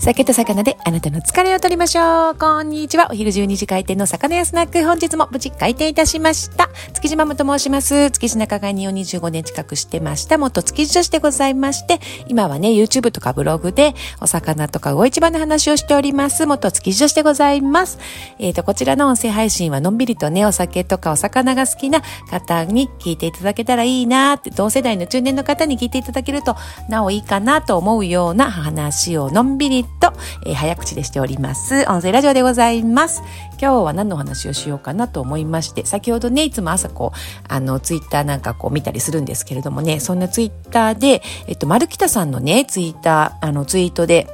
酒と魚であなたの疲れを取りましょう。こんにちは。お昼12時開店の魚屋スナック。本日も無事開店いたしました。築地ママと申します。築地仲買人を25年近くしてました。元築地女子でございまして、今はね、YouTube とかブログでお魚とか魚市場の話をしております。元築地女子でございます。えっ、ー、と、こちらの音声配信はのんびりとね、お酒とかお魚が好きな方に聞いていただけたらいいなって、同世代の中年の方に聞いていただけると、なおいいかなと思うような話をのんびりと、えー、早口でしております。音声ラジオでございます。今日は何の話をしようかなと思いまして、先ほどね、いつも朝こう、あの、ツイッターなんかこう見たりするんですけれどもね、そんなツイッターで、えっと、丸北さんのね、ツイッター、あの、ツイートで、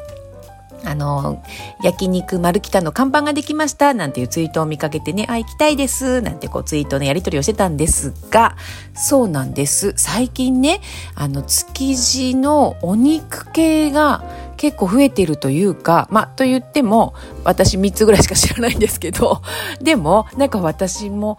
あの、焼肉丸北の看板ができました、なんていうツイートを見かけてね、あ、行きたいです、なんてこうツイートのやり取りをしてたんですが、そうなんです。最近ね、あの、築地のお肉系が結構増えているというか、まあ、と言っても、私3つぐらいしか知らないんですけど、でも、なんか私も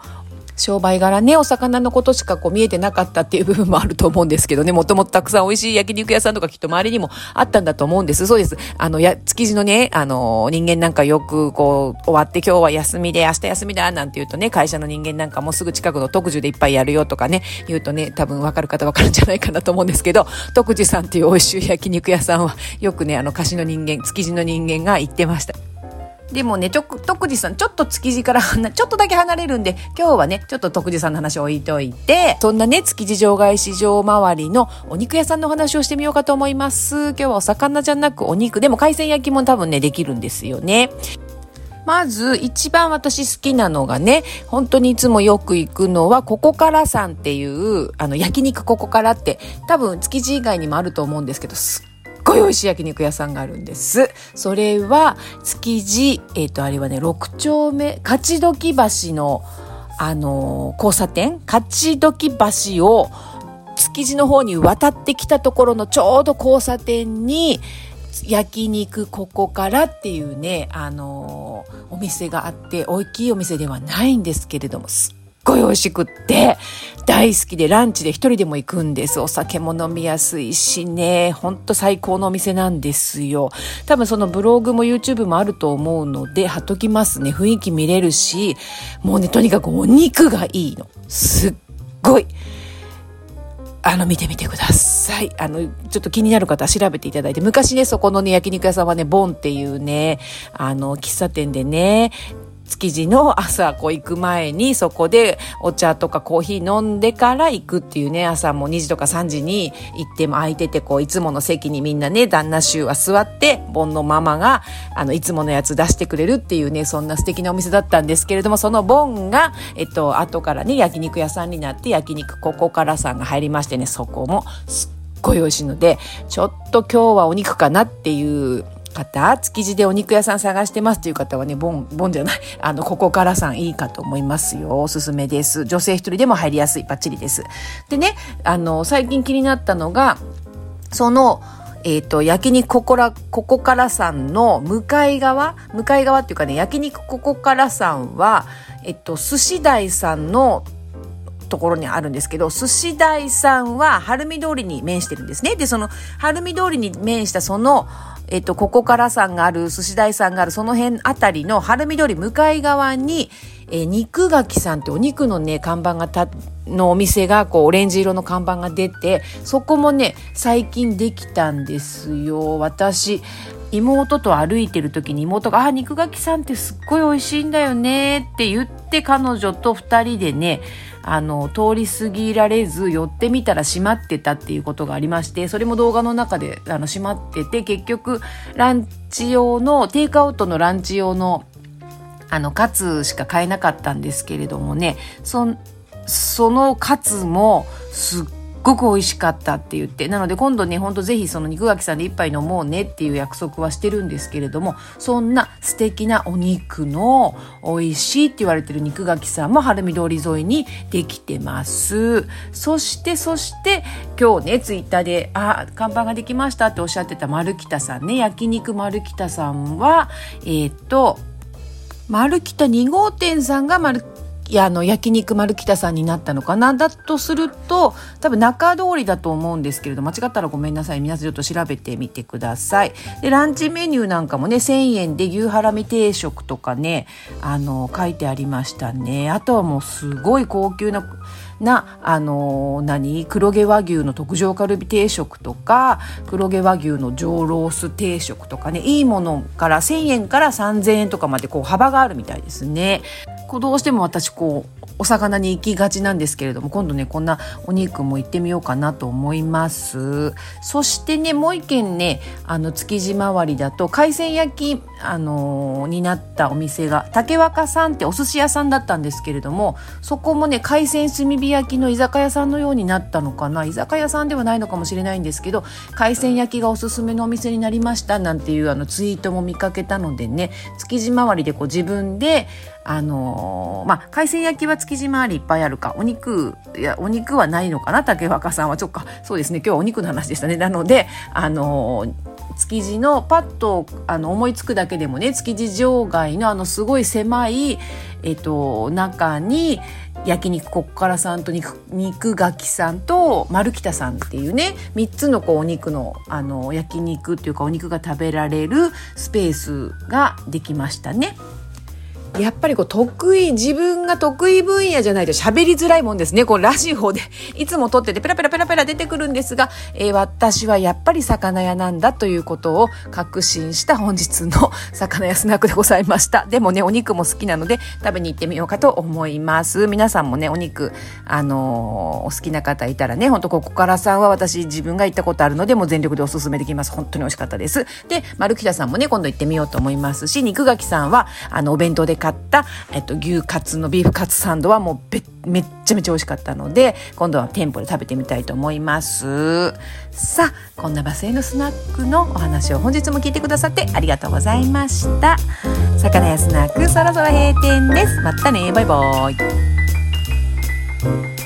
商売柄ね、お魚のことしかこう見えてなかったっていう部分もあると思うんですけどね、もともとたくさん美味しい焼肉屋さんとかきっと周りにもあったんだと思うんです。そうです。あの、や、築地のね、あの、人間なんかよくこう、終わって今日は休みで、明日休みだ、なんて言うとね、会社の人間なんかもすぐ近くの特需でいっぱいやるよとかね、言うとね、多分わかる方わかるんじゃないかなと思うんですけど、特需さんっていう美味しい焼肉屋さんは、よくね、あの、貸しの人間、築地の人間が行ってました。でもね、ちょ、徳次さん、ちょっと築地からちょっとだけ離れるんで、今日はね、ちょっと徳次さんの話を置いといて、そんなね、築地場外市場周りのお肉屋さんの話をしてみようかと思います。今日はお魚じゃなくお肉、でも海鮮焼きも多分ね、できるんですよね。まず一番私好きなのがね、本当にいつもよく行くのは、ここからさんっていう、あの、焼肉ここからって、多分築地以外にもあると思うんですけど、すっごい美味しい焼肉屋さんがあるんです。それは、築地、えっ、ー、と、あれはね、6丁目、勝どき橋の、あのー、交差点？勝どき橋を、築地の方に渡ってきたところのちょうど交差点に、焼肉ここからっていうね、あのー、お店があって、大きいお店ではないんですけれども、すごい美味しくって、大好きでランチで一人でも行くんです。お酒も飲みやすいしね、ほんと最高のお店なんですよ。多分そのブログも YouTube もあると思うので、貼っときますね。雰囲気見れるし、もうね、とにかくお肉がいいの。すっごい。あの、見てみてください。あの、ちょっと気になる方調べていただいて、昔ね、そこのね、焼肉屋さんはね、ボンっていうね、あの、喫茶店でね、築地の朝こう行く前にそこでお茶とかコーヒー飲んでから行くっていうね、朝も2時とか3時に行っても空いてて、こういつもの席にみんなね、旦那衆は座って、盆のママが、あの、いつものやつ出してくれるっていうね、そんな素敵なお店だったんですけれども、その盆が、えっと、後からね、焼肉屋さんになって焼肉ここからさんが入りましてね、そこもすっごい美味しいので、ちょっと今日はお肉かなっていう方、築地でお肉屋さん探してますっていう方はね、ボン、ボンじゃない、あの、ここからさんいいかと思いますよ。おすすめです。女性一人でも入りやすい、バッチリです。でね、あの、最近気になったのが、その、えっ、ー、と、焼肉ここら、ここからさんの向かい側？向かい側っていうかね、焼肉ここからさんは、えっと、寿司台さんのところにあるんですけど、寿司台さんは晴海通りに面してるんですね。で、その晴海通りに面したその、えっと、ここからさんがある、寿司台さんがある、その辺あたりの晴海通り向かい側に、えー、肉垣さんってお肉のね、看板がた、のお店が、こう、オレンジ色の看板が出て、そこもね、最近できたんですよ。私、妹と歩いてる時に妹が、あ、肉垣さんってすっごい美味しいんだよねって言って、彼女と二人でね、あの、通り過ぎられず寄ってみたら閉まってたっていうことがありまして、それも動画の中であの閉まってて、結局ランチ用の、テイクアウトのランチ用のあの、カツしか買えなかったんですけれどもね、そ、そのカツもすっごく美味しかったって言って、なので今度ね、ほんとぜひその肉垣さんで一杯飲もうねっていう約束はしてるんですけれども、そんな素敵なお肉の美味しいって言われてる肉垣さんも晴海通り沿いにできてます。そして、そして今日ね、ツイッターで、あ、看板ができましたっておっしゃってた丸北さんね、焼肉丸北さんは、えっ、と、丸北2号店さんが丸あの焼肉丸北さんになったのかなだとすると多分中通りだと思うんですけれど間違ったらごめんなさい。皆さんちょっと調べてみてください。でランチメニューなんかもね1,000円で牛ハラミ定食とかねあの書いてありましたね。あとはもうすごい高級なな、あのー、何？黒毛和牛の特上カルビ定食とか、黒毛和牛の上ロース定食とかね、いいものから1000円から3000円とかまでこう幅があるみたいですね。こうどうしても私こうお魚に行きがちなんですけれども今度ねこんなお肉も行ってみようかなと思います。そしてねもう一軒ねあの築地周りだと海鮮焼き、あのー、になったお店が竹若さんってお寿司屋さんだったんですけれどもそこもね海鮮炭火焼きの居酒屋さんのようになったのかな。居酒屋さんではないのかもしれないんですけど海鮮焼きがおすすめのお店になりましたなんていうあのツイートも見かけたのでね築地周りでこう自分であのー、まあ、海鮮焼きは築地周りいっぱいあるか、お肉、いや、お肉はないのかな、竹若さんは。ちょっと、そうですね、今日はお肉の話でしたね。なので、あのー、築地のパッとあの思いつくだけでもね築地場外のあのすごい狭い、えっと、中に焼肉こっからさんと肉肉垣さんと丸北さんっていうね3つのこうお肉のあの焼肉っていうかお肉が食べられるスペースができましたね。やっぱりこう得意、自分が得意分野じゃないと喋りづらいもんですね。こうラジオでいつも撮っててペラペラペラペラ出てくるんですが、えー、私はやっぱり魚屋なんだということを確信した本日の 魚屋スナックでございました。でもね、お肉も好きなので食べに行ってみようかと思います。皆さんもね、お肉、あのー、お好きな方いたらね、ほんとここからさんは私自分が行ったことあるので、もう全力でおすすめできます。本当に美味しかったです。で、丸北さんもね、今度行ってみようと思いますし、肉垣さんは、あの、お弁当で買買った、えっと、牛カツのビーフカツサンドはもうめっちゃめちゃ美味しかったので、今度は店舗で食べてみたいと思います。さあ、こんなバスへのスナックのお話を本日も聞いてくださってありがとうございました。魚屋スナックそろそろ閉店です。またね、バイバイ。